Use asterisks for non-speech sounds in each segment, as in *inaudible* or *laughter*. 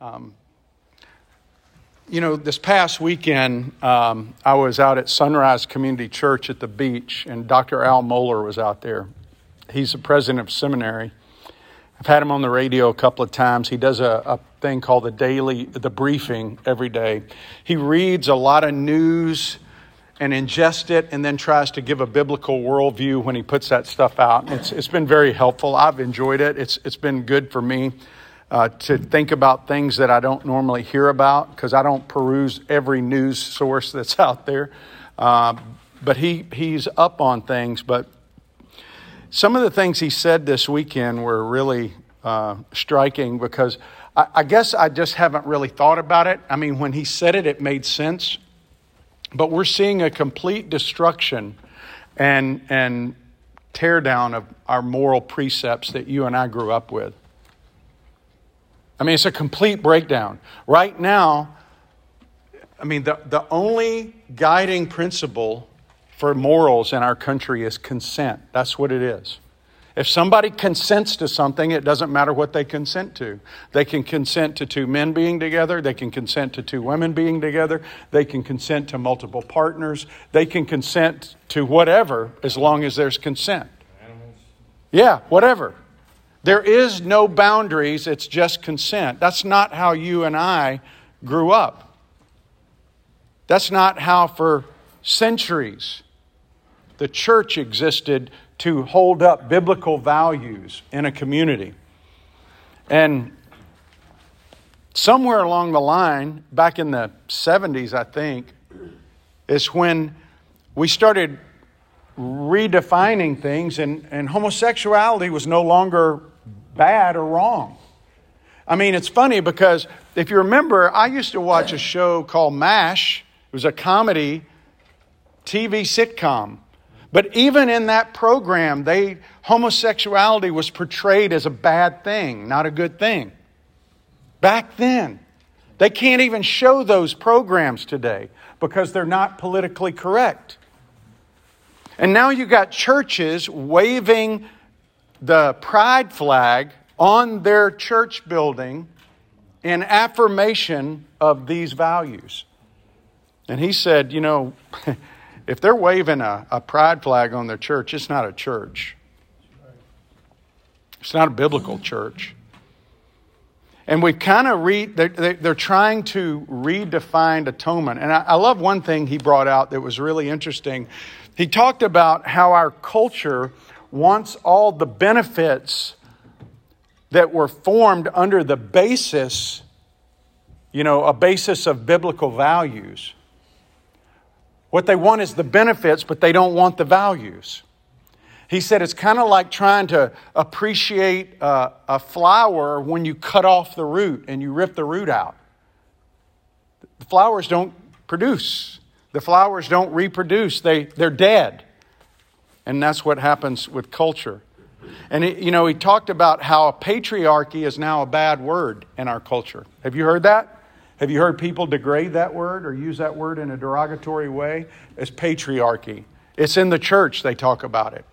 Um, you know, this past weekend, um, I was out at Sunrise Community Church at the beach, and Dr. Al Mohler was out there. He's the president of seminary. I've had him on the radio a couple of times. He does a, a thing called the daily, the briefing every day. He reads a lot of news and ingest it and then tries to give a biblical worldview when he puts that stuff out. It's, it's been very helpful. I've enjoyed it. It's, it's been good for me uh, to think about things that I don't normally hear about because I don't peruse every news source *laughs* that's out there. Uh, but he, he's up on things. But some of the things he said this weekend were really uh, striking because I, I guess I just haven't really thought about it. I mean, when he said it, it made sense. But we're seeing a complete destruction and, and tear down of our moral precepts that you and I grew up with. I mean, it's a complete breakdown. Right now, I mean, the, the only guiding principle for morals in our country is consent. That's what it is. If somebody consents to something, it doesn't matter what they consent to. They can consent to two men being together, they can consent to two women being together, they can consent to multiple partners, they can consent to whatever as long as there's consent. Animals. Yeah, whatever. There is no boundaries, it's just consent. That's not how you and I grew up. That's not how, for centuries, the church existed to hold up biblical values in a community. And somewhere along the line, back in the 70s, I think, is when we started redefining things, and, and homosexuality was no longer bad or wrong. I mean, it's funny because if you remember, I used to watch a show called MASH. It was a comedy TV sitcom. But even in that program, they, homosexuality was portrayed as a bad thing, not a good thing. Back then. They can't even show those programs today because they're not politically correct. And now you've got churches waving the pride flag on their church building in affirmation of these values. And he said, you know, *laughs* If they're waving a, a pride flag on their church, it's not a church. It's not a biblical church. And we kind of read, they're, they're, trying to redefine atonement. And I, I love one thing he brought out that was really interesting. He talked about how our culture wants all the benefits that were formed under the basis, you know, a basis of biblical values. What they want is the benefits, but they don't want the values. He said it's kind of like trying to appreciate a, a, flower when you cut off the root and you rip the root out. The flowers don't produce, the flowers don't reproduce, they, they're dead. And that's what happens with culture. And, it, you know, he talked about how patriarchy is now a bad word in our culture. Have you heard that? Have you heard people degrade that word or use that word in a derogatory way? It's patriarchy. It's in the church, they talk about it.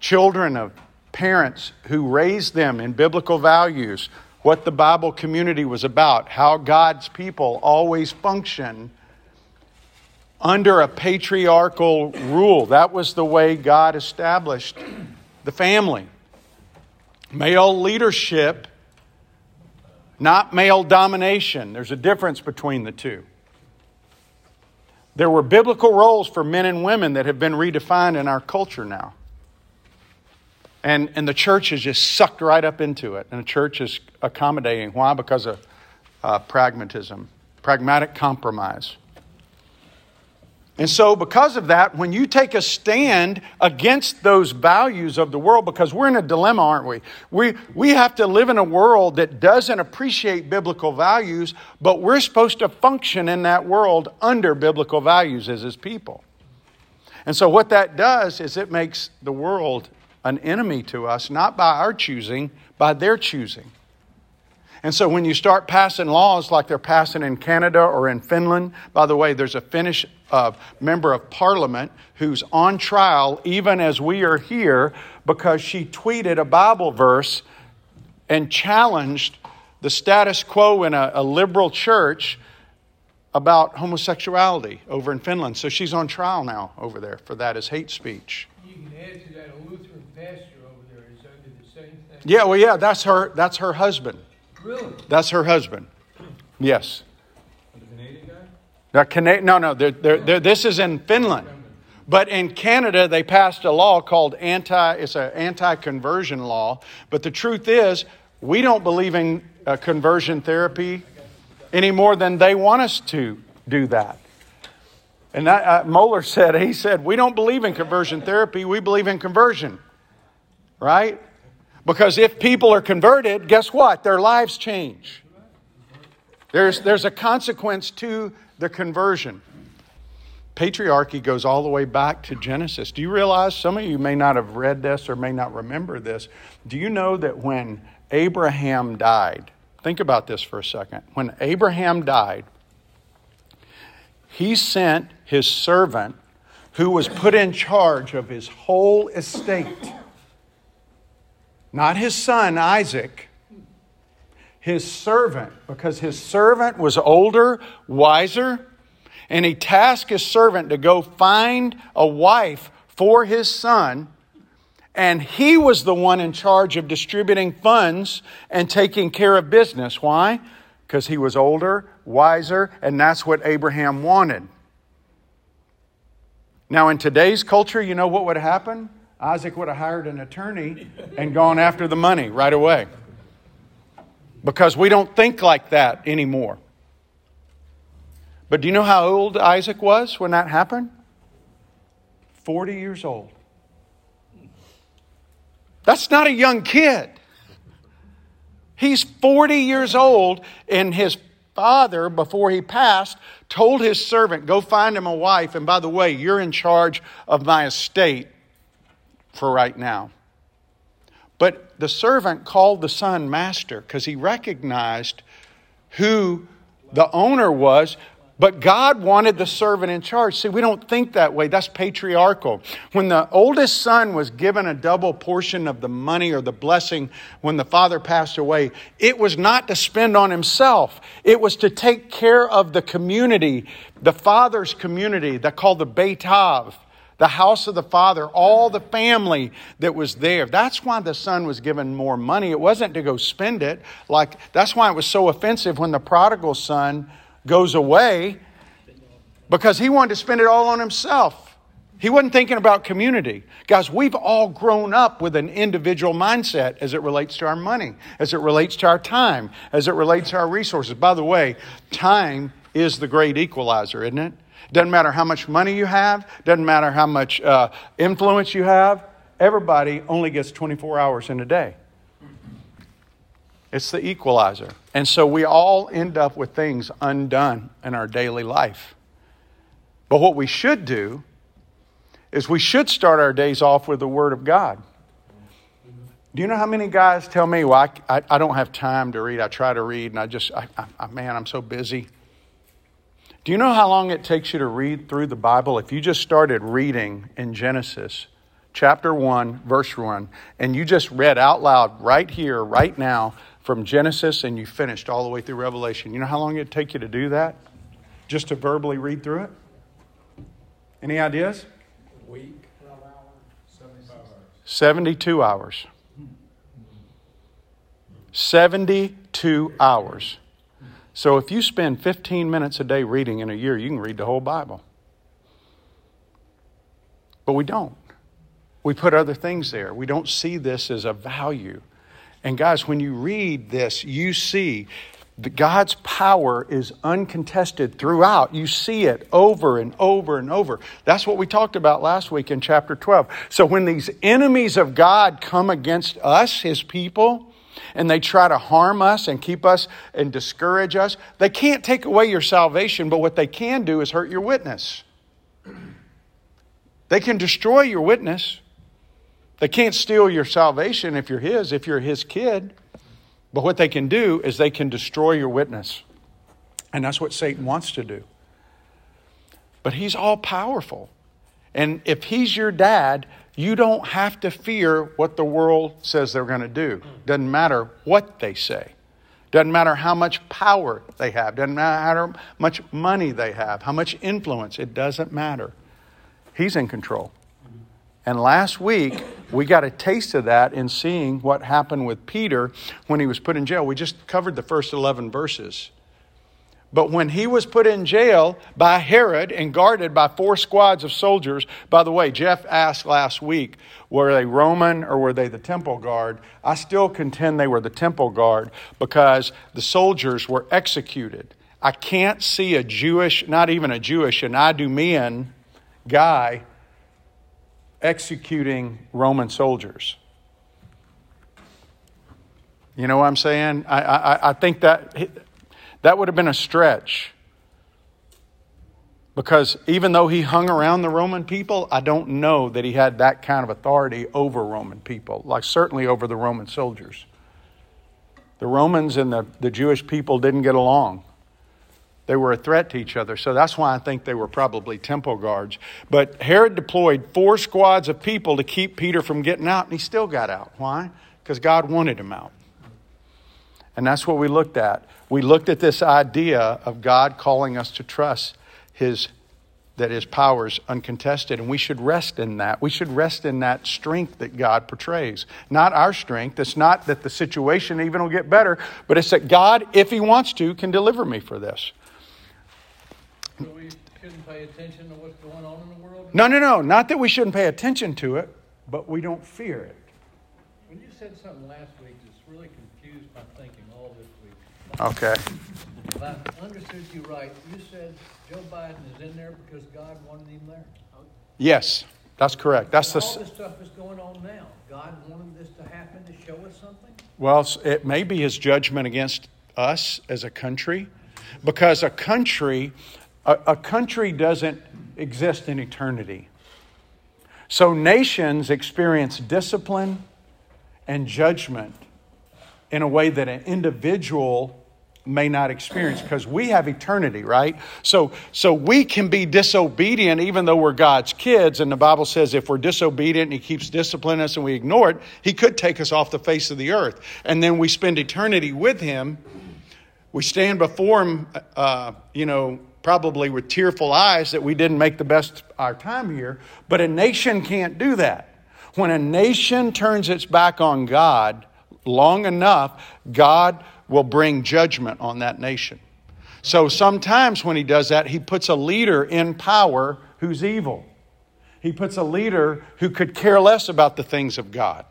Children of parents who raised them in biblical values, what the Bible community was about, how God's people always function under a patriarchal rule. That was the way God established the family. Male leadership not male domination. There's a difference between the two. There were biblical roles for men and women that have been redefined in our culture now. And, and the church has just sucked right up into it. And the church is accommodating. Why? Because of uh, pragmatism, pragmatic compromise. And so, because of that, when you take a stand against those values of the world, because we're in a dilemma, aren't we? We, we have to live in a world that doesn't appreciate biblical values, but we're supposed to function in that world under biblical values as his people. And so, what that does is it makes the world an enemy to us, not by our choosing, by their choosing. And so when you start passing laws like they're passing in Canada or in Finland, by the way, there's a Finnish uh, member of parliament who's on trial even as we are here because she tweeted a Bible verse and challenged the status quo in a, a liberal church about homosexuality over in Finland. So she's on trial now over there for that as hate speech. You can add to that a Lutheran pastor over there is under the same thing. Yeah, well, yeah, that's her. That's her husband. Really? That's her husband. Yes. The Canadian guy? Now, Cana- no, no. They're, they're, they're, this is in Finland, but in Canada they passed a law called anti. It's an anti-conversion law. But the truth is, we don't believe in uh, conversion therapy any more than they want us to do that. And that, uh, Mohler said, he said, we don't believe in conversion therapy. We believe in conversion, right? Because if people are converted, guess what? Their lives change. There's, there's a consequence to the conversion. Patriarchy goes all the way back to Genesis. Do you realize some of you may not have read this or may not remember this? Do you know that when Abraham died, think about this for a second. When Abraham died, he sent his servant who was put in charge of his whole estate. Not his son, Isaac, his servant, because his servant was older, wiser, and he tasked his servant to go find a wife for his son. And he was the one in charge of distributing funds and taking care of business. Why? Because he was older, wiser, and that's what Abraham wanted. Now, in today's culture, you know what would happen? Isaac would have hired an attorney and gone after the money right away. Because we don't think like that anymore. But do you know how old Isaac was when that happened? 40 years old. That's not a young kid. He's 40 years old, and his father, before he passed, told his servant, Go find him a wife. And by the way, you're in charge of my estate for right now. But the servant called the son master because he recognized who the owner was. But God wanted the servant in charge. See, we don't think that way. That's patriarchal. When the oldest son was given a double portion of the money or the blessing when the father passed away, it was not to spend on himself. It was to take care of the community, the father's community, that called the Beit Av the house of the father, all the family that was there. That's why the son was given more money. It wasn't to go spend it. Like that's why it was so offensive when the prodigal son goes away because he wanted to spend it all on himself. He wasn't thinking about community. Guys, we've all grown up with an individual mindset as it relates to our money, as it relates to our time, as it relates to our resources. By the way, time is the great equalizer, isn't it? Doesn't matter how much money you have, doesn't matter how much uh, influence you have, everybody only gets 24 hours in a day. It's the equalizer. And so we all end up with things undone in our daily life. But what we should do is we should start our days off with the Word of God. Do you know how many guys tell me, well, I, I, I don't have time to read. I try to read, and I just, I, I, man, I'm so busy. Do you know how long it takes you to read through the Bible? If you just started reading in Genesis chapter 1, verse 1, and you just read out loud right here, right now, from Genesis, and you finished all the way through Revelation, you know how long it'd take you to do that? Just to verbally read through it? Any ideas? A week? 72 hours. 72 hours. So if you spend 15 minutes a day reading in a year, you can read the whole Bible. But we don't. We put other things there. We don't see this as a value. And guys, when you read this, you see that God's power is uncontested throughout. You see it over and over and over. That's what we talked about last week in chapter 12. So when these enemies of God come against us, his people, and they try to harm us and keep us and discourage us, they can't take away your salvation, but what they can do is hurt your witness. They can destroy your witness. They can't steal your salvation if you're His, if you're His kid. But what they can do is they can destroy your witness. And that's what Satan wants to do. But He's all powerful. And if He's your dad, you don't have to fear what the world says they're going to do. Doesn't matter what they say. Doesn't matter how much power they have. Doesn't matter how much money they have, how much influence. It doesn't matter. He's in control. And last week, we got a taste of that in seeing what happened with Peter when he was put in jail. We just covered the first 11 verses. But when he was put in jail by Herod and guarded by four squads of soldiers, by the way, Jeff asked last week, were they Roman or were they the temple guard? I still contend they were the temple guard because the soldiers were executed. I can't see a Jewish, not even a Jewish, an Idumean guy executing Roman soldiers. You know what I'm saying? I, I, I think that that would have been a stretch. Because even though he hung around the Roman people, I don't know that he had that kind of authority over Roman people, like certainly over the Roman soldiers. The Romans and the, the Jewish people didn't get along. They were a threat to each other, so that's why I think they were probably temple guards. But Herod deployed four squads of people to keep Peter from getting out, and he still got out. Why? Because God wanted him out. And that's what we looked at. We looked at this idea of God calling us to trust his that his power is uncontested and we should rest in that. We should rest in that strength that God portrays. Not our strength. It's not that the situation even will get better, but it's that God, if he wants to, can deliver me for this. So we shouldn't pay attention to what's going on in the world? No, no, no. Not that we shouldn't pay attention to it, but we don't fear it. Said something last week, it's really confused my thinking all this week. Okay. If I understood you right, you said Joe Biden is in there because God wanted him there. Yes, that's correct. That's And all the this stuff is going on now. God wanted this to happen to show us something? well, it may be his judgment against us as a country because a country a, a country doesn't exist in eternity. So nations experience discipline and judgment in a way that an individual may not experience because we have eternity right? So so we can be disobedient even though we're god's kids and the bible says if we're disobedient and he keeps disciplining us and we ignore it he could take us off the face of the earth. And then we spend eternity with him. We stand before him uh, you know probably with tearful eyes that we didn't make the best our time here but a nation can't do that when a nation turns its back on god long enough god will bring judgment on that nation. So sometimes when he does that, he puts a leader in power who's evil. He puts a leader who could care less about the things of God.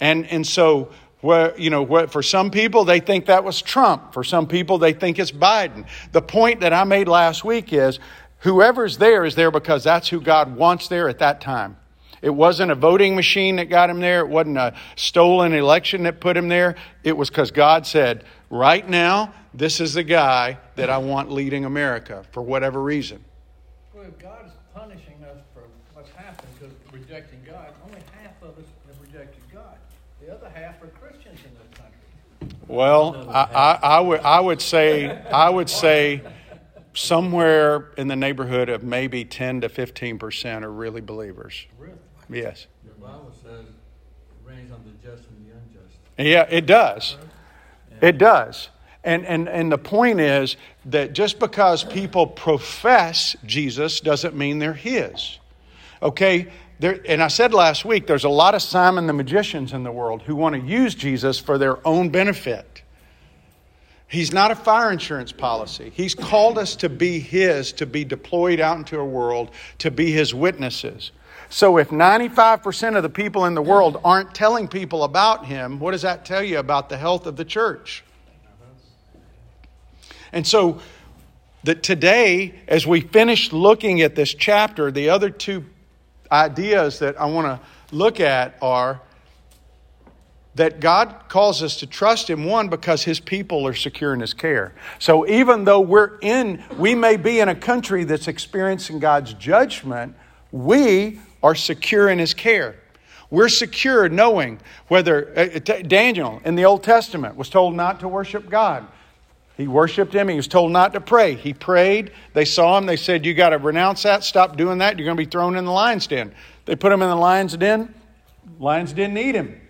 And, and so, where, you know, for some people, they think that was Trump. For some people, they think it's Biden. The point that I made last week is whoever's there is there because that's who God wants there at that time. It wasn't a voting machine that got him there. It wasn't a stolen election that put him there. It was because God said, right now, this is the guy that I want leading America for whatever reason. Well, if God's punishing us for what's happened because rejecting God, only half of us have rejected God. The other half are Christians in this country. Well, I, I, I would, I would say, I would say somewhere in the neighborhood of maybe 10 to 15 percent are really believers. Really? Yes. The Bible says it rains on the just and the unjust. Yeah, it does. It does. And, and, and the point is that just because people profess Jesus doesn't mean they're His. Okay? There, and I said last week, there's a lot of Simon the magicians in the world who want to use Jesus for their own benefit. He's not a fire insurance policy. He's called us to be His, to be deployed out into a world, to be His witnesses. So if 95% of the people in the world aren't telling people about him, what does that tell you about the health of the church? And so that today, as we finish looking at this chapter, the other two ideas that I want to look at are that God calls us to trust Him, one, because His people are secure in His care. So even though we're in, we may be in a country that's experiencing God's judgment, we are secure in His care. We're secure knowing whether uh, Daniel in the Old Testament was told not to worship God. He worshiped him. He was told not to pray. He prayed. They saw him. They said, You got to renounce that. Stop doing that. You're going to be thrown in the lion's den. They put him in the lion's den. Lions didn't eat him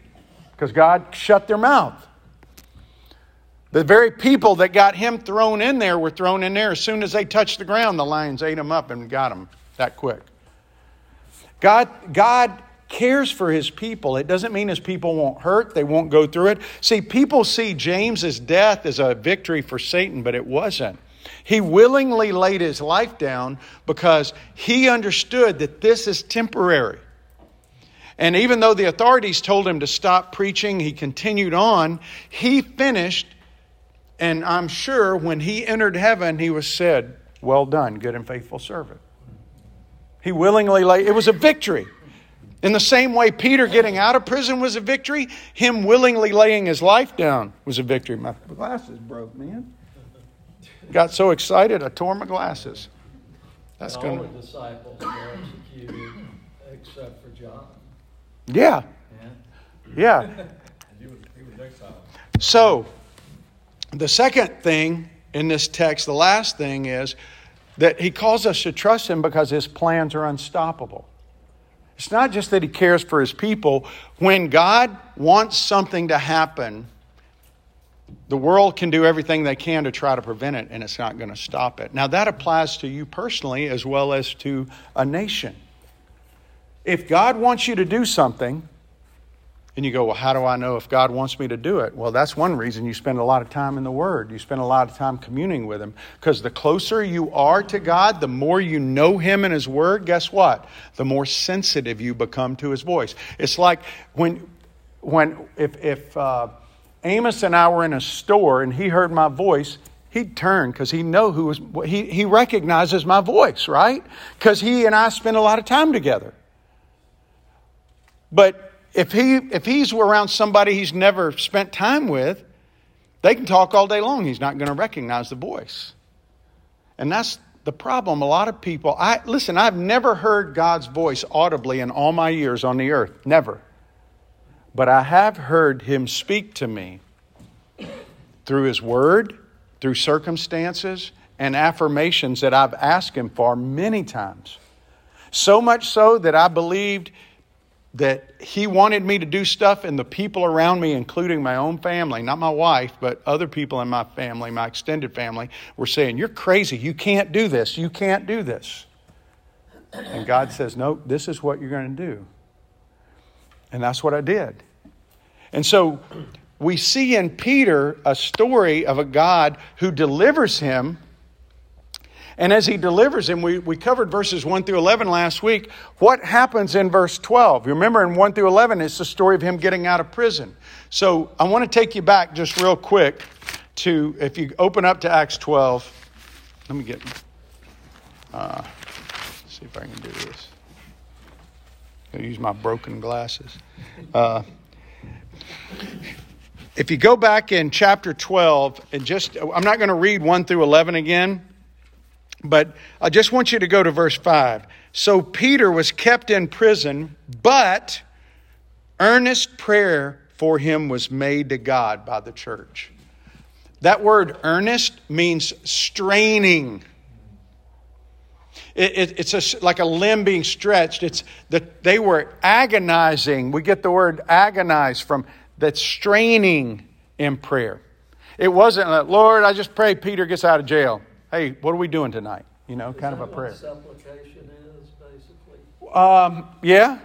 because God shut their mouth. The very people that got him thrown in there were thrown in there. As soon as they touched the ground, the lions ate him up and got him that quick. God, God cares for his people. It doesn't mean his people won't hurt, they won't go through it. See, people see James's death as a victory for Satan, but it wasn't. He willingly laid his life down because he understood that this is temporary. And even though the authorities told him to stop preaching, he continued on. He finished and I'm sure when he entered heaven, he was said, Well done, good and faithful servant. He willingly lay, it was a victory. In the same way, Peter getting out of prison was a victory, him willingly laying his life down was a victory. My glasses broke, man. Got so excited, I tore my glasses. That's going to. All the disciples were executed except for John. Yeah. Yeah. yeah. *laughs* he was, he was exiled. So, the second thing in this text, the last thing, is that he calls us to trust him because his plans are unstoppable. It's not just that he cares for his people. When God wants something to happen, the world can do everything they can to try to prevent it, and it's not going to stop it. Now, that applies to you personally as well as to a nation. If God wants you to do something, and you go, well, how do I know if God wants me to do it? Well, that's one reason you spend a lot of time in the Word. You spend a lot of time communing with Him. Because the closer you are to God, the more you know Him and His Word, guess what? The more sensitive you become to His voice. It's like when, when if, if uh, Amos and I were in a store and he heard my voice, he'd turn because he know who was, he, he recognizes my voice, right? Because he and I spend a lot of time together. But if, he, if he's around somebody he's never spent time with, they can talk all day long. He's not going to recognize the voice. And that's the problem. A lot of people, I listen, I've never heard God's voice audibly in all my years on the earth. Never. But I have heard him speak to me through his word, through circumstances, and affirmations that I've asked him for many times. So much so that I believed that he wanted me to do stuff, and the people around me, including my own family, not my wife, but other people in my family, my extended family, were saying, You're crazy. You can't do this. You can't do this. And God says, No, this is what you're going to do. And that's what I did. And so we see in Peter a story of a God who delivers him and as he delivers him, we, we covered verses 1 through 11 last week. What happens in verse 12? You remember in 1 through 11, it's the story of him getting out of prison. So I want to take you back just real quick to, if you open up to Acts 12, let me get, uh, see if I can do this. I'll use my broken glasses. Uh, if you go back in chapter 12 and just, I'm not going to read 1 through 11 again but I just want you to go to verse 5. So Peter was kept in prison, but earnest prayer for him was made to God by the church. That word earnest means straining. It, it, it's a, like a limb being stretched. It's that they were agonizing. We get the word agonize from that straining in prayer. It wasn't, Lord, I just pray Peter gets out of jail hey, what are we doing tonight? You know, is kind of a prayer. supplication is basically. Um, yeah. yeah.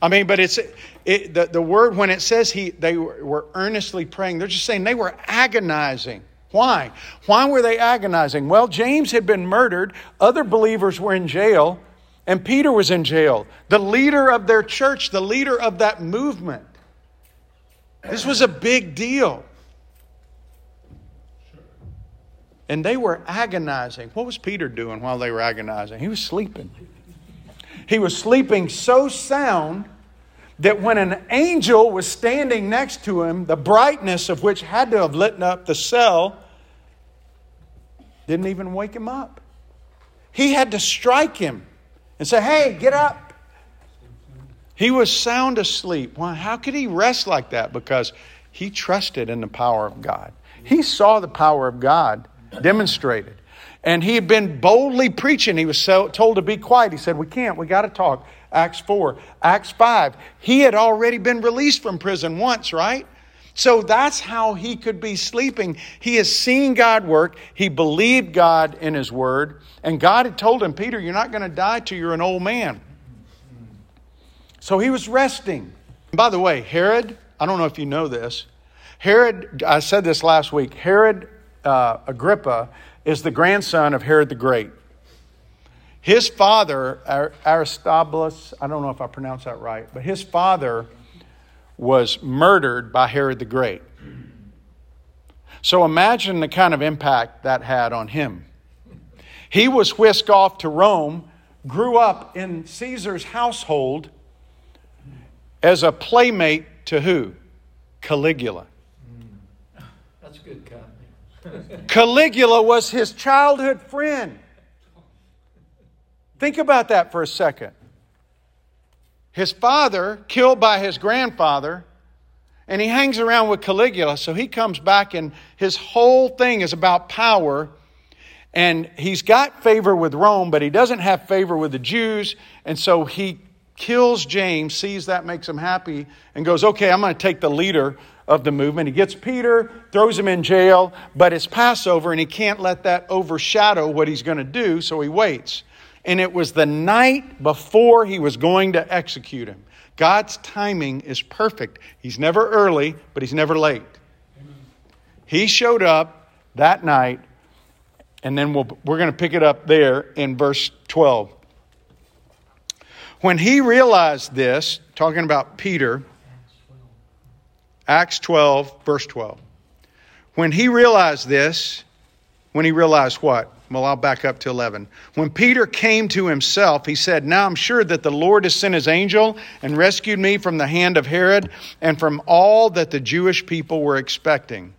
I mean, but it's it, the the word when it says he they were, were earnestly praying. They're just saying they were agonizing. Why? Why were they agonizing? Well, James had been murdered. Other believers were in jail, and Peter was in jail. The leader of their church, the leader of that movement. This was a big deal. And they were agonizing. What was Peter doing while they were agonizing? He was sleeping. He was sleeping so sound that when an angel was standing next to him, the brightness of which had to have lit up the cell, didn't even wake him up. He had to strike him and say, Hey, get up. He was sound asleep. Why? How could he rest like that? Because he trusted in the power of God. He saw the power of God demonstrated. And he had been boldly preaching. He was so, told to be quiet. He said, We can't, we got to talk. Acts 4, Acts 5. He had already been released from prison once, right? So that's how he could be sleeping. He has seen God work. He believed God in his word. And God had told him, Peter, you're not going to die till you're an old man. So he was resting. And by the way, Herod, I don't know if you know this. Herod, I said this last week, Herod uh, Agrippa is the grandson of Herod the Great. His father, Aristobulus, I don't know if I pronounced that right, but his father was murdered by Herod the Great. So imagine the kind of impact that had on him. He was whisked off to Rome, grew up in Caesar's household as a playmate to who? Caligula. That's a good company. Caligula was his childhood friend. Think about that for a second. His father, killed by his grandfather, and he hangs around with Caligula, so he comes back, and his whole thing is about power. And he's got favor with Rome, but he doesn't have favor with the Jews. And so he kills James, sees that makes him happy, and goes, Okay, I'm going to take the leader of the movement. He gets Peter, throws him in jail, but it's Passover, and he can't let that overshadow what he's going to do, so he waits and it was the night before he was going to execute him. God's timing is perfect. He's never early, but he's never late. He showed up that night, and then we'll, we're going to pick it up there in verse 12. When he realized this, talking about Peter, Acts 12, verse 12. When he realized this, when he realized what? Well, I'll back up to 11. When Peter came to himself, he said, Now I'm sure that the Lord has sent his angel and rescued me from the hand of Herod and from all that the Jewish people were expecting.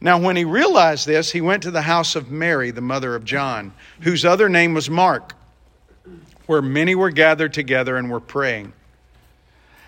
Now, when he realized this, he went to the house of Mary, the mother of John, whose other name was Mark, where many were gathered together and were praying.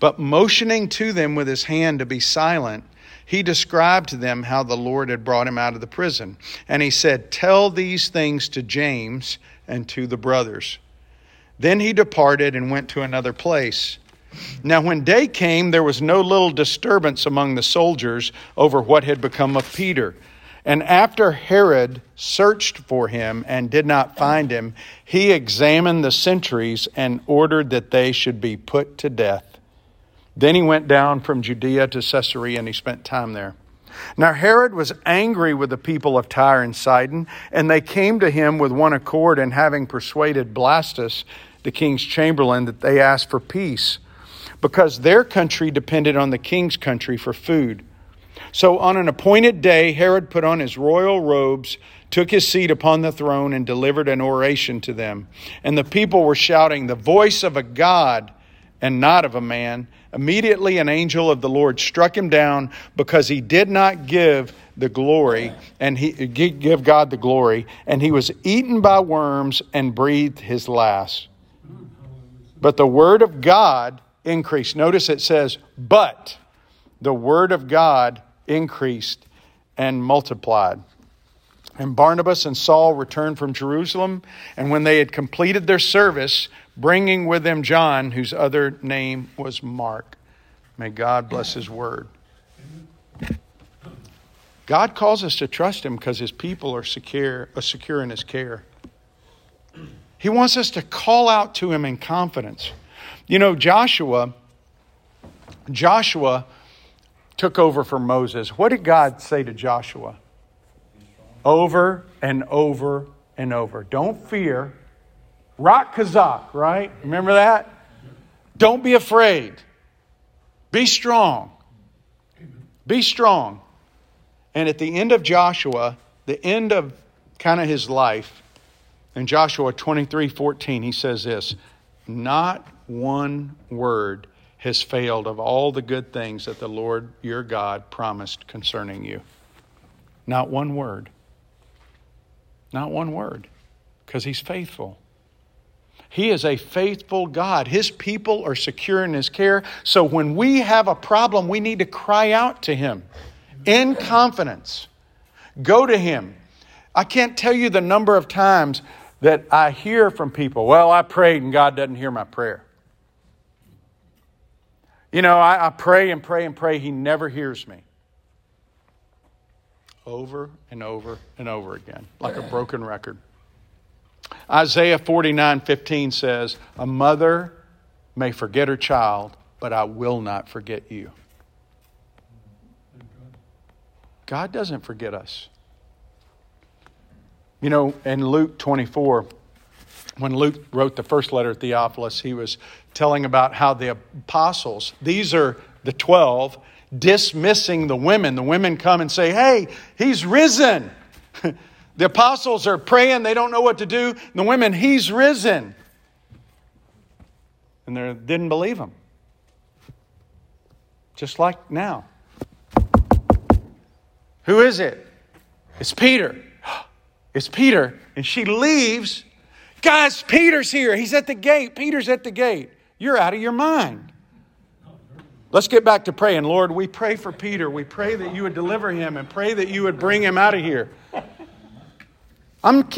But motioning to them with his hand to be silent, he described to them how the Lord had brought him out of the prison. And he said, Tell these things to James and to the brothers. Then he departed and went to another place. Now, when day came, there was no little disturbance among the soldiers over what had become of Peter. And after Herod searched for him and did not find him, he examined the sentries and ordered that they should be put to death. Then he went down from Judea to Caesarea and he spent time there. Now Herod was angry with the people of Tyre and Sidon, and they came to him with one accord, and having persuaded Blastus, the king's chamberlain, that they asked for peace, because their country depended on the king's country for food. So on an appointed day, Herod put on his royal robes, took his seat upon the throne, and delivered an oration to them. And the people were shouting, The voice of a God and not of a man. Immediately an angel of the Lord struck him down because he did not give the glory and he give God the glory and he was eaten by worms and breathed his last. But the word of God increased. Notice it says, but the word of God increased and multiplied. And Barnabas and Saul returned from Jerusalem, and when they had completed their service, bringing with them John, whose other name was Mark. May God bless his word. God calls us to trust him because his people are secure, are secure in his care. He wants us to call out to him in confidence. You know, Joshua, Joshua took over for Moses. What did God say to Joshua? Over and over and over. Don't fear. Rock Kazakh, right? Remember that? Don't be afraid. Be strong. Be strong. And at the end of Joshua, the end of kind of his life, in Joshua 23 14, he says this Not one word has failed of all the good things that the Lord your God promised concerning you. Not one word. Not one word. Because he's faithful. He is a faithful God. His people are secure in His care. So when we have a problem, we need to cry out to Him in confidence. Go to Him. I can't tell you the number of times that I hear from people, well, I prayed and God doesn't hear my prayer. You know, I, I pray and pray and pray, He never hears me. Over and over and over again, like a broken record. Isaiah 49 15 says, A mother may forget her child, but I will not forget you. God doesn't forget us. You know, in Luke 24, when Luke wrote the first letter to Theophilus, he was telling about how the apostles, these are the 12, dismissing the women. The women come and say, Hey, he's risen. *laughs* the apostles are praying, they don't know what to do. The women, he's risen. And they didn't believe him. Just like now. Who is it? It's Peter. *gasps* It's Peter. And she leaves. Guys, Peter's here. He's at the gate. Peter's at the gate. You're out of your mind. Let's get back to praying. Lord, we pray for Peter. We pray that you would deliver him and pray that you would bring him out of here. I'm,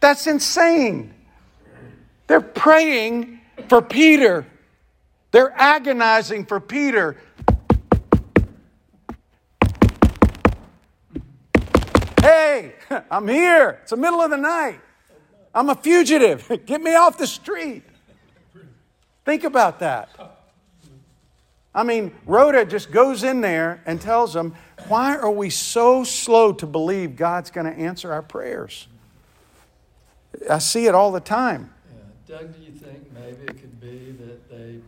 that's insane. They're praying for Peter. They're agonizing for Peter. Hey, *laughs* I'm here. It's the middle of the night. I'm a fugitive. *laughs* Get me off the street. Think about that. I mean, Rhoda just goes in there and tells them, Why are we so slow to believe God's going to answer our prayers? I see it all the time. Yeah. Doug, do you think maybe it could be that they,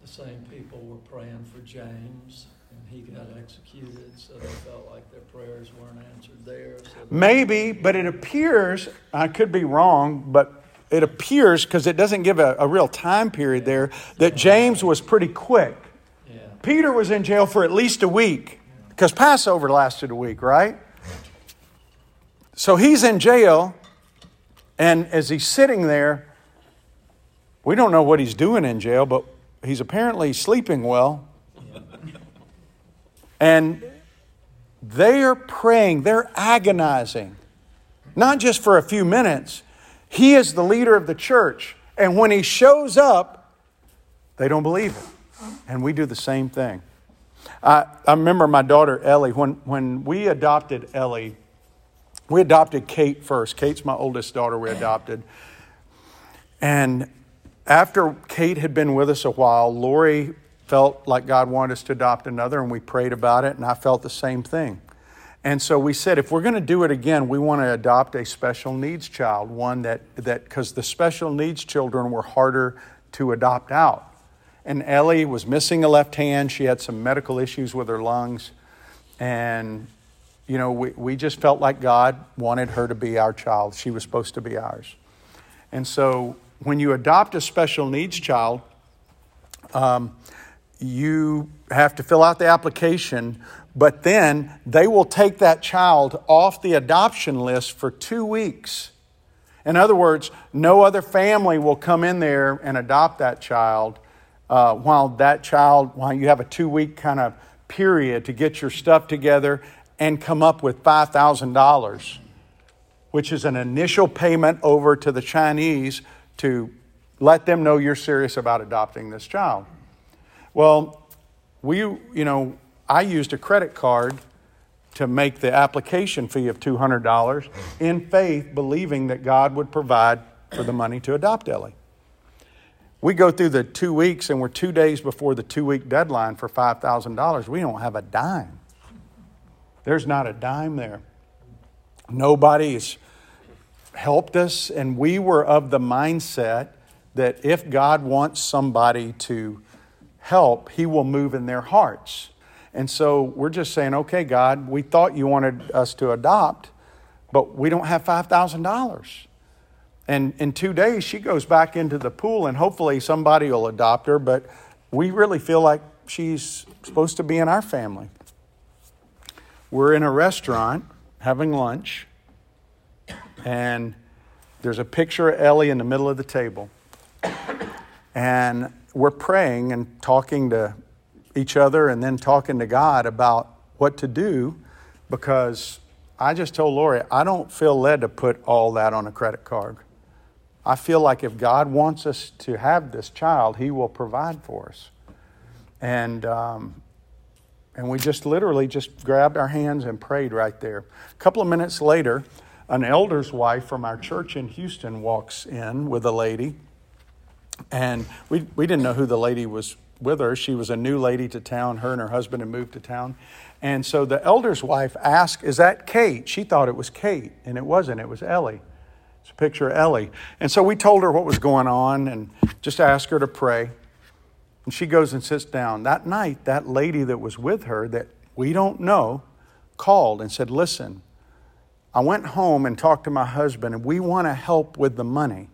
the same people were praying for James and he got executed, so they felt like their prayers weren't answered there. So Maybe, but it appears, I could be wrong, but it appears, because it doesn't give a, a, real time period there, that James was pretty quick. Yeah. Peter was in jail for at least a week, because Passover lasted a week, right? So he's in jail, and as he's sitting there, we don't know what he's doing in jail, but he's apparently sleeping well. And they are praying, they're agonizing, not just for a few minutes. He is the leader of the church. And when he shows up, they don't believe him. And we do the same thing. I, I remember my daughter Ellie, when, when we adopted Ellie, we adopted Kate first. Kate's my oldest daughter we adopted. And after Kate had been with us a while, Lori felt like God wanted us to adopt another, and we prayed about it, and I felt the same thing. And so we said, if we're going to do it again, we want to adopt a special needs child, one that, because the special needs children were harder to adopt out. And Ellie was missing a left hand. She had some medical issues with her lungs. And, you know, we, we just felt like God wanted her to be our child. She was supposed to be ours. And so when you adopt a special needs child, um, you have to fill out the application, but then they will take that child off the adoption list for two weeks. In other words, no other family will come in there and adopt that child uh, while that child, while you have a two week kind of period to get your stuff together and come up with $5,000, which is an initial payment over to the Chinese to let them know you're serious about adopting this child. Well, we, you know, I used a credit card to make the application fee of $200 in faith, believing that God would provide for the money to adopt Ellie. We go through the two weeks and we're two days before the two week deadline for $5,000. We don't have a dime. There's not a dime there. Nobody's helped us, and we were of the mindset that if God wants somebody to help, He will move in their hearts. And so we're just saying, okay, God, we thought you wanted us to adopt, but we don't have $5,000. And in two days, she goes back into the pool, and hopefully somebody will adopt her, but we really feel like she's supposed to be in our family. We're in a restaurant having lunch, and there's a picture of Ellie in the middle of the table. And we're praying and talking to each other and then talking to God about what to do because I just told Lori, I don't feel led to put all that on a credit card. I feel like if God wants us to have this child, He will provide for us. And, um, and we just literally just grabbed our hands and prayed right there. A couple of minutes later, an elder's wife from our church in Houston walks in with a lady. And we, we didn't know who the lady was with her. She was a new lady to town. Her and her husband had moved to town. And so the elder's wife asked, Is that Kate? She thought it was Kate, and it wasn't. It was Ellie. It's a picture of Ellie. And so we told her what was going on and just asked her to pray. And she goes and sits down. That night, that lady that was with her, that we don't know, called and said, Listen, I went home and talked to my husband, and we want to help with the money.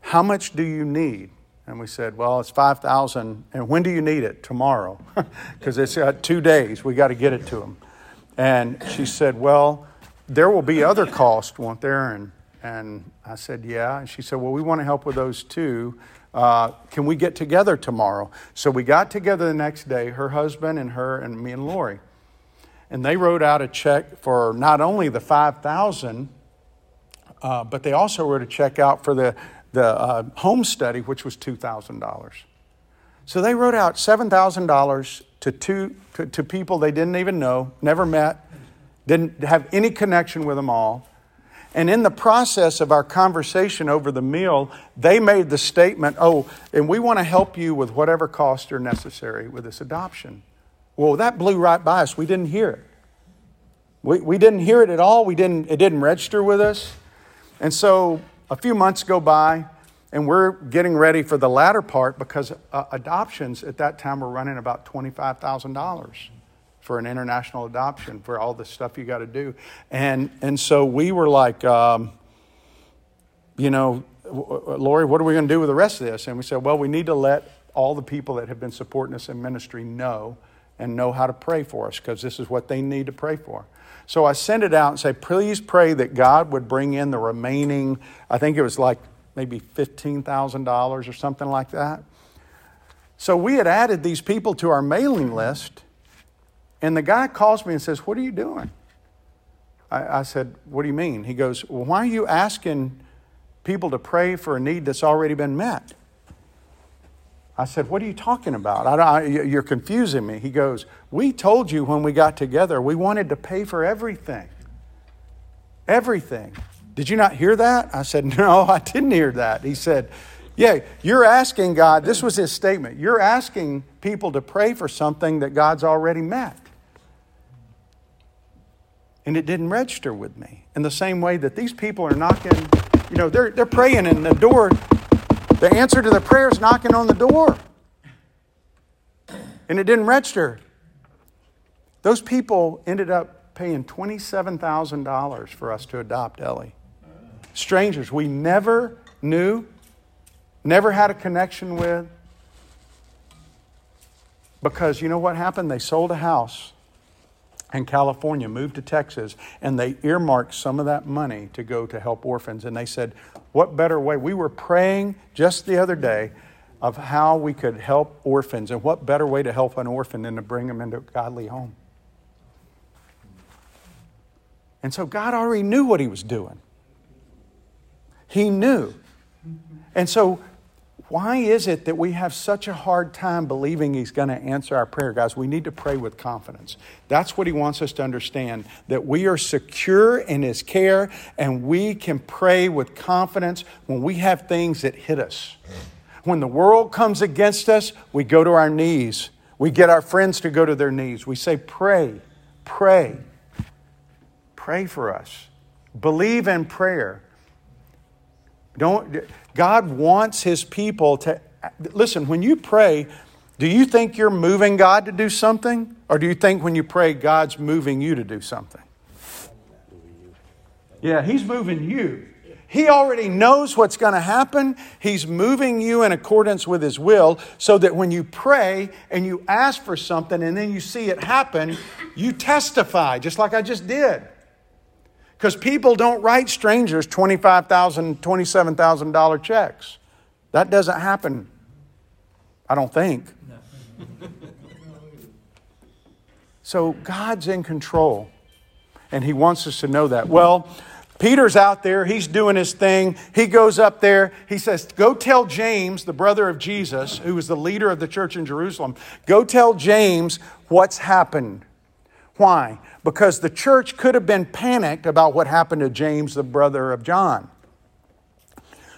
How much do you need? And we said, Well, it's 5000 And when do you need it? Tomorrow. *laughs* Because it's got two days. We got to get it to them. And she said, Well, there will be other costs, won't there? And, and I said, Yeah. And she said, Well, we want to help with those too. Uh, can we get together tomorrow? So we got together the next day, her husband and her and me and Lori. And they wrote out a check for not only the 5000 uh, but they also wrote a check out for the the uh, home study, which was $2,000. So they wrote out $7,000 to, two, to, to people they didn't even know, never met, didn't have any connection with them all. And in the process of our conversation over the meal, they made the statement, oh, and we want to help you with whatever costs are necessary with this adoption. Well, that blew right by us. We didn't hear it. We, we didn't hear it at all. We didn't, it didn't register with us. And so a few months go by, and we're getting ready for the latter part because uh, adoptions at that time were running about $25,000 for an international adoption for all the stuff you got to do. And, and so we were like, um, you know, Lori, what are we going to do with the rest of this? And we said, well, we need to let all the people that have been supporting us in ministry know and know how to pray for us because this is what they need to pray for. So I sent it out and say, please pray that God would bring in the remaining, I think it was like maybe $15,000 or something like that. So we had added these people to our mailing list, and the guy calls me and says, What are you doing? I, I said, What do you mean? He goes, Well, why are you asking people to pray for a need that's already been met? I said, What are you talking about? I, I, you're confusing me. He goes, We told you when we got together we wanted to pay for everything. Everything. Did you not hear that? I said, *laughs* No, I didn't hear that. He said, Yeah, you're asking God, this was his statement, you're asking people to pray for something that God's already met. And it didn't register with me. In the same way that these people are knocking, you know, they're, they're praying and the door the answer to the prayer is knocking on the door. And it didn't register. Those people ended up paying $27,000 for us to adopt Ellie. Strangers we never knew, never had a connection with. Because you know what happened? They sold a house in California, moved to Texas, and they earmarked some of that money to go to help orphans. And they said, what better way? We were praying just the other day of how we could help orphans, and what better way to help an orphan than to bring them into a godly home? And so God already knew what He was doing. He knew. And so why is it that we have such a hard time believing He's going to answer our prayer, guys? We need to pray with confidence. That's what He wants us to understand that we are secure in His care and we can pray with confidence when we have things that hit us. When the world comes against us, we go to our knees. We get our friends to go to their knees. We say, Pray, pray, pray for us. Believe in prayer. Don't, God wants His people to listen. When you pray, do you think you're moving God to do something? Or do you think when you pray, God's moving you to do something? Yeah, He's moving you. He already knows what's going to happen. He's moving you in accordance with His will so that when you pray and you ask for something and then you see it happen, you testify, just like I just did. Because people don't write strangers $25,000, $27,000 checks. That doesn't happen, I don't think. So God's in control, and He wants us to know that. Well, Peter's out there, he's doing his thing. He goes up there, he says, Go tell James, the brother of Jesus, who was the leader of the church in Jerusalem, go tell James what's happened. Why? Because the church could have been panicked about what happened to James, the brother of John.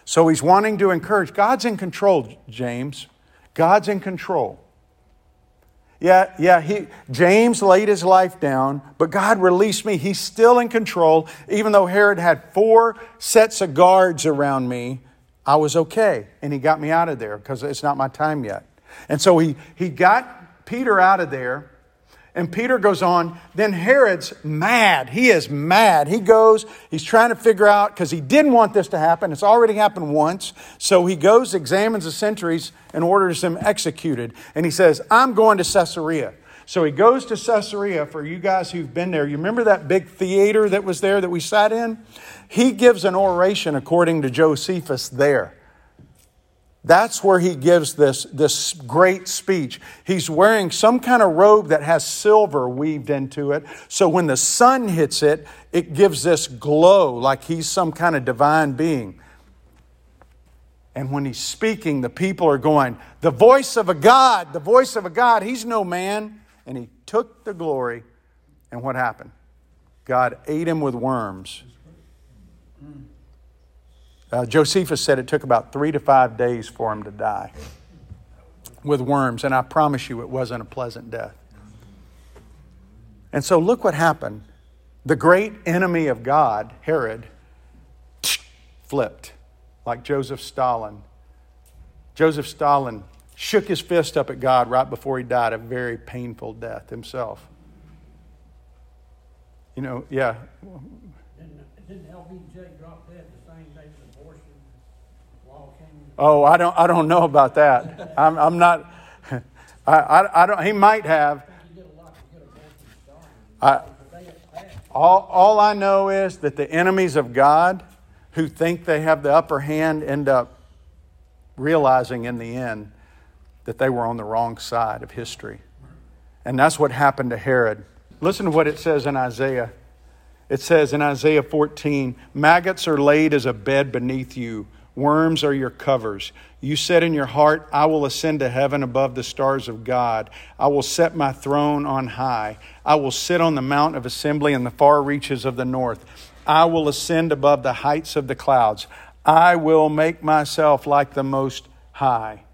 So he's wanting to encourage God's in control, James. God's in control. Yeah, yeah, he, James laid his life down, but God released me. He's still in control. Even though Herod had four sets of guards around me, I was okay. And he got me out of there because it's not my time yet. And so he, he got Peter out of there. And Peter goes on, then Herod's mad. He is mad. He goes, he's trying to figure out, because he didn't want this to happen. It's already happened once. So he goes, examines the sentries, and orders them executed. And he says, I'm going to Caesarea. So he goes to Caesarea for you guys who've been there. You remember that big theater that was there that we sat in? He gives an oration according to Josephus there. That's where he gives this, this great speech. He's wearing some kind of robe that has silver weaved into it. So when the sun hits it, it gives this glow like he's some kind of divine being. And when he's speaking, the people are going, The voice of a God, the voice of a God. He's no man. And he took the glory. And what happened? God ate him with worms. Uh, Josephus said it took about three to five days for him to die with worms, and I promise you it wasn't a pleasant death. And so look what happened. The great enemy of God, Herod, *tsk* flipped like Joseph Stalin. Joseph Stalin shook his fist up at God right before he died a very painful death himself. You know, yeah. Didn't, didn't LBJ drop dead the same day the abortion law came? Oh, I don't, I don't know about that. I'm, I'm not. I, I, I don't. He might have. I, all, all I know is that the enemies of God who think they have the upper hand end up realizing in the end that they were on the wrong side of history. And that's what happened to Herod. Listen to what it says in Isaiah. It says in Isaiah 14 Maggots are laid as a bed beneath you, worms are your covers. You said in your heart, I will ascend to heaven above the stars of God. I will set my throne on high. I will sit on the mount of assembly in the far reaches of the north. I will ascend above the heights of the clouds. I will make myself like the Most High.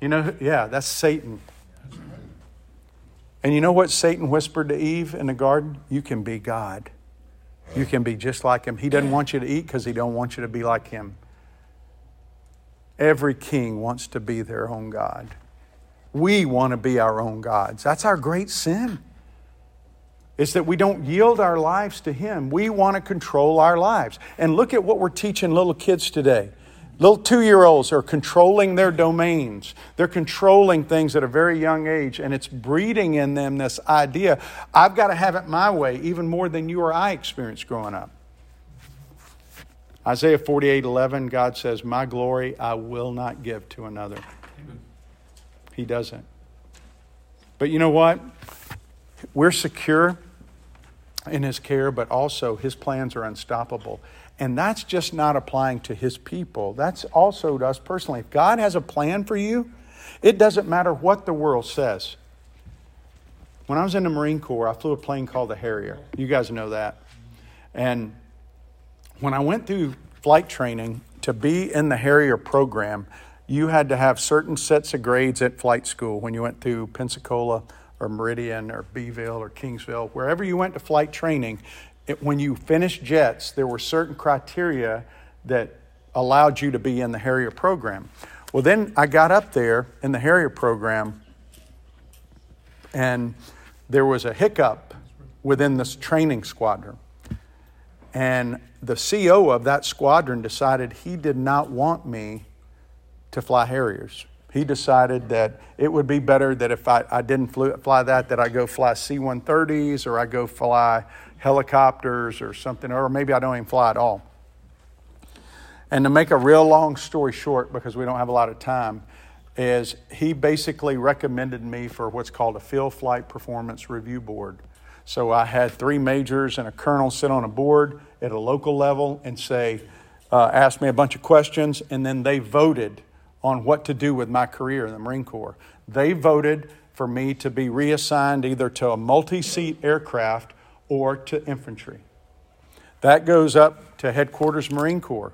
You know, yeah, that's Satan. And you know what Satan whispered to Eve in the garden? You can be God. You can be just like him. He doesn't want you to eat because he don't want you to be like him. Every king wants to be their own God. We want to be our own gods. That's our great sin. Is that we don't yield our lives to him. We want to control our lives. And look at what we're teaching little kids today. Little two year olds are controlling their domains. They're controlling things at a very young age, and it's breeding in them this idea I've got to have it my way, even more than you or I experienced growing up. Isaiah 48 11, God says, My glory I will not give to another. He doesn't. But you know what? We're secure in His care, but also His plans are unstoppable. And that's just not applying to his people. That's also to us personally. If God has a plan for you, it doesn't matter what the world says. When I was in the Marine Corps, I flew a plane called the Harrier. You guys know that. And when I went through flight training to be in the Harrier program, you had to have certain sets of grades at flight school when you went through Pensacola or Meridian or Beeville or Kingsville. Wherever you went to flight training, it, when you finished jets, there were certain criteria that allowed you to be in the Harrier program. Well, then I got up there in the Harrier program, and there was a hiccup within this training squadron. And the CO of that squadron decided he did not want me to fly Harriers. He decided that it would be better that if I, I didn't fly that, that I go fly C 130s or I go fly helicopters or something, or maybe I don't even fly at all. And to make a real long story short, because we don't have a lot of time, is he basically recommended me for what's called a field flight performance review board. So I had three majors and a colonel sit on a board at a local level and say, uh, ask me a bunch of questions, and then they voted on what to do with my career in the Marine Corps. They voted for me to be reassigned either to a multi seat aircraft or to infantry. That goes up to headquarters Marine Corps.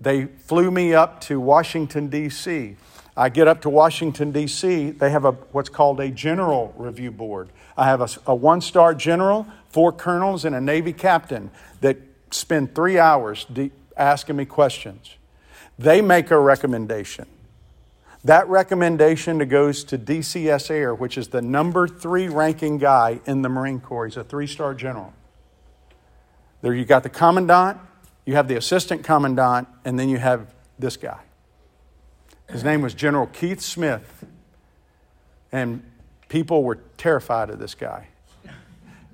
They flew me up to Washington, D.C. I get up to Washington, D.C., they have a, what's called a general review board. I have a, a one star general, four colonels, and a Navy captain that spend three hours de- asking me questions. They make a recommendation. That recommendation goes to DCS Air, which is the number three ranking guy in the Marine Corps. He's a three star general. There you got the commandant, you have the assistant commandant, and then you have this guy. His name was General Keith Smith, and people were terrified of this guy.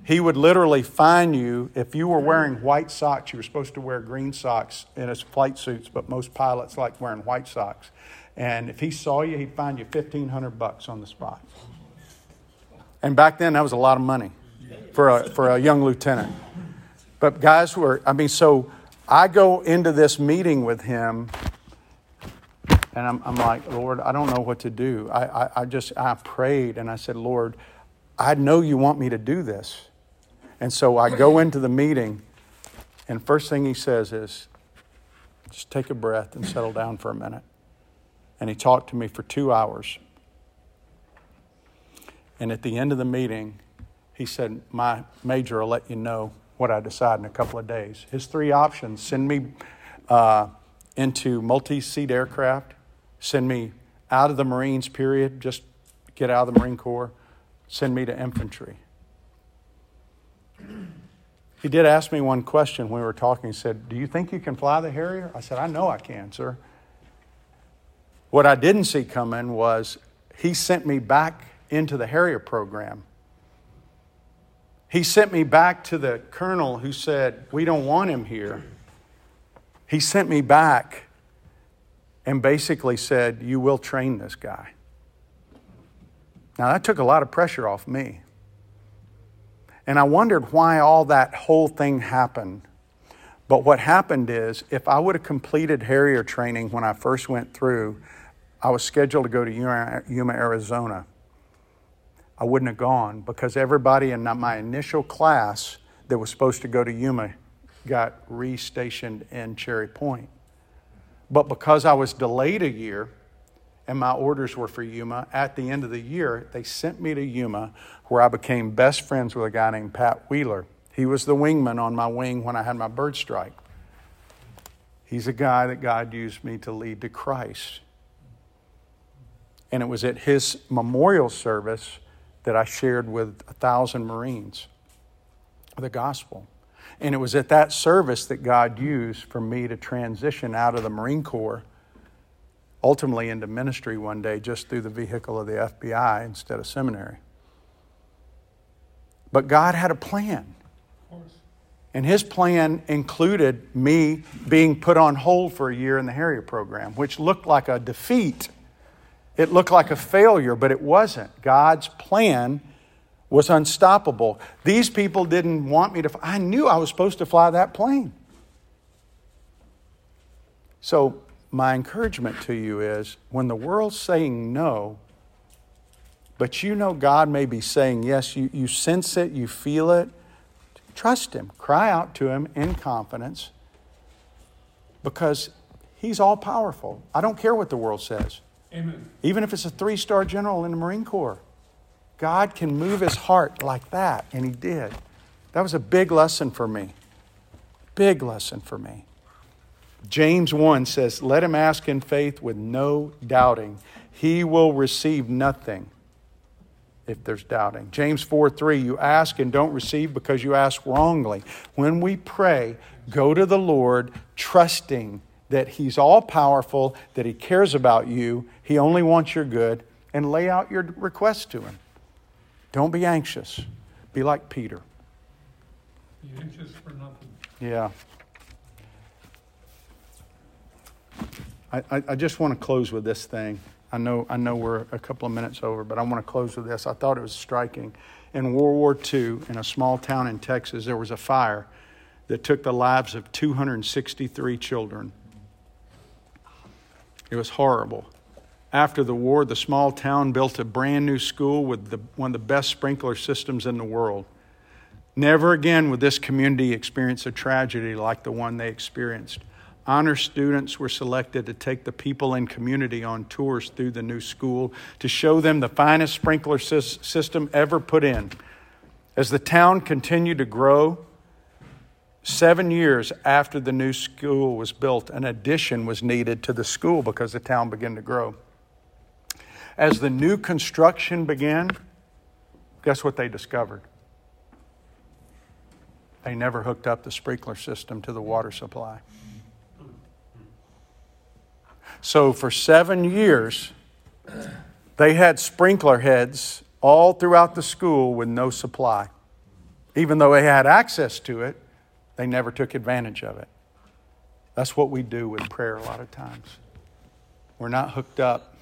He would literally fine you if you were wearing white socks. You were supposed to wear green socks in his flight suits, but most pilots like wearing white socks. And if he saw you, he'd find you fifteen hundred bucks on the spot. And back then, that was a lot of money for a for a young lieutenant. But guys were, I mean, so I go into this meeting with him and I'm, I'm like, Lord, I don't know what to do. I, I, I just, I prayed and I said, Lord, I know you want me to do this. And so I go into the meeting, and first thing he says is, just take a breath and settle down for a minute. And he talked to me for two hours. And at the end of the meeting, he said, My major will let you know what I decide in a couple of days. His three options send me uh, into multi seat aircraft, send me out of the Marines, period, just get out of the Marine Corps, send me to infantry. He did ask me one question when we were talking. He said, Do you think you can fly the Harrier? I said, I know I can, sir. What I didn't see coming was he sent me back into the Harrier program. He sent me back to the colonel who said, We don't want him here. He sent me back and basically said, You will train this guy. Now, that took a lot of pressure off me. And I wondered why all that whole thing happened. But what happened is, if I would have completed Harrier training when I first went through, I was scheduled to go to Yuma, Arizona. I wouldn't have gone because everybody in my initial class that was supposed to go to Yuma got restationed in Cherry Point. But because I was delayed a year and my orders were for Yuma, at the end of the year, they sent me to Yuma where I became best friends with a guy named Pat Wheeler. He was the wingman on my wing when I had my bird strike. He's a guy that God used me to lead to Christ. And it was at his memorial service that I shared with a thousand Marines the gospel. And it was at that service that God used for me to transition out of the Marine Corps, ultimately into ministry one day, just through the vehicle of the FBI instead of seminary. But God had a plan. And his plan included me being put on hold for a year in the Harrier program, which looked like a defeat. It looked like a failure, but it wasn't. God's plan was unstoppable. These people didn't want me to. I knew I was supposed to fly that plane. So, my encouragement to you is when the world's saying no, but you know God may be saying yes, you, you sense it, you feel it, trust Him. Cry out to Him in confidence because He's all powerful. I don't care what the world says. Amen. Even if it's a three star general in the Marine Corps. God can move his heart like that, and he did. That was a big lesson for me. Big lesson for me. James 1 says, Let him ask in faith with no doubting. He will receive nothing if there's doubting. James 4 3, you ask and don't receive because you ask wrongly. When we pray, go to the Lord trusting that He's all powerful, that He cares about you, He only wants your good, and lay out your request to Him. Don't be anxious. Be like Peter. Be anxious for nothing. Yeah. I, I, I just want to close with this thing. I know, I know we're a couple of minutes over, but I want to close with this. I thought it was striking. In World War II, in a small town in Texas, there was a fire that took the lives of 263 children. It was horrible. After the war, the small town built a brand new school with the, one of the best sprinkler systems in the world. Never again would this community experience a tragedy like the one they experienced. Honor students were selected to take the people in community on tours through the new school to show them the finest sprinkler sys- system ever put in. As the town continued to grow, seven years after the new school was built, an addition was needed to the school because the town began to grow. As the new construction began, guess what they discovered? They never hooked up the sprinkler system to the water supply. So for seven years, they had sprinkler heads all throughout the school with no supply. Even though they had access to it, they never took advantage of it. That's what we do with prayer a lot of times. We're not hooked up.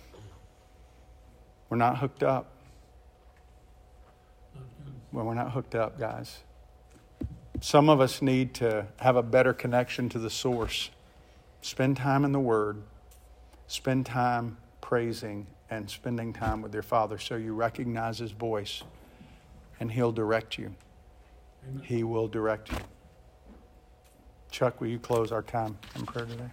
We're not hooked up. Well, we're not hooked up, guys. Some of us need to have a better connection to the source. Spend time in the Word, spend time praising and spending time with your Father so you recognize His voice and He'll direct you. Amen. He will direct you. Chuck, will you close our time in prayer today?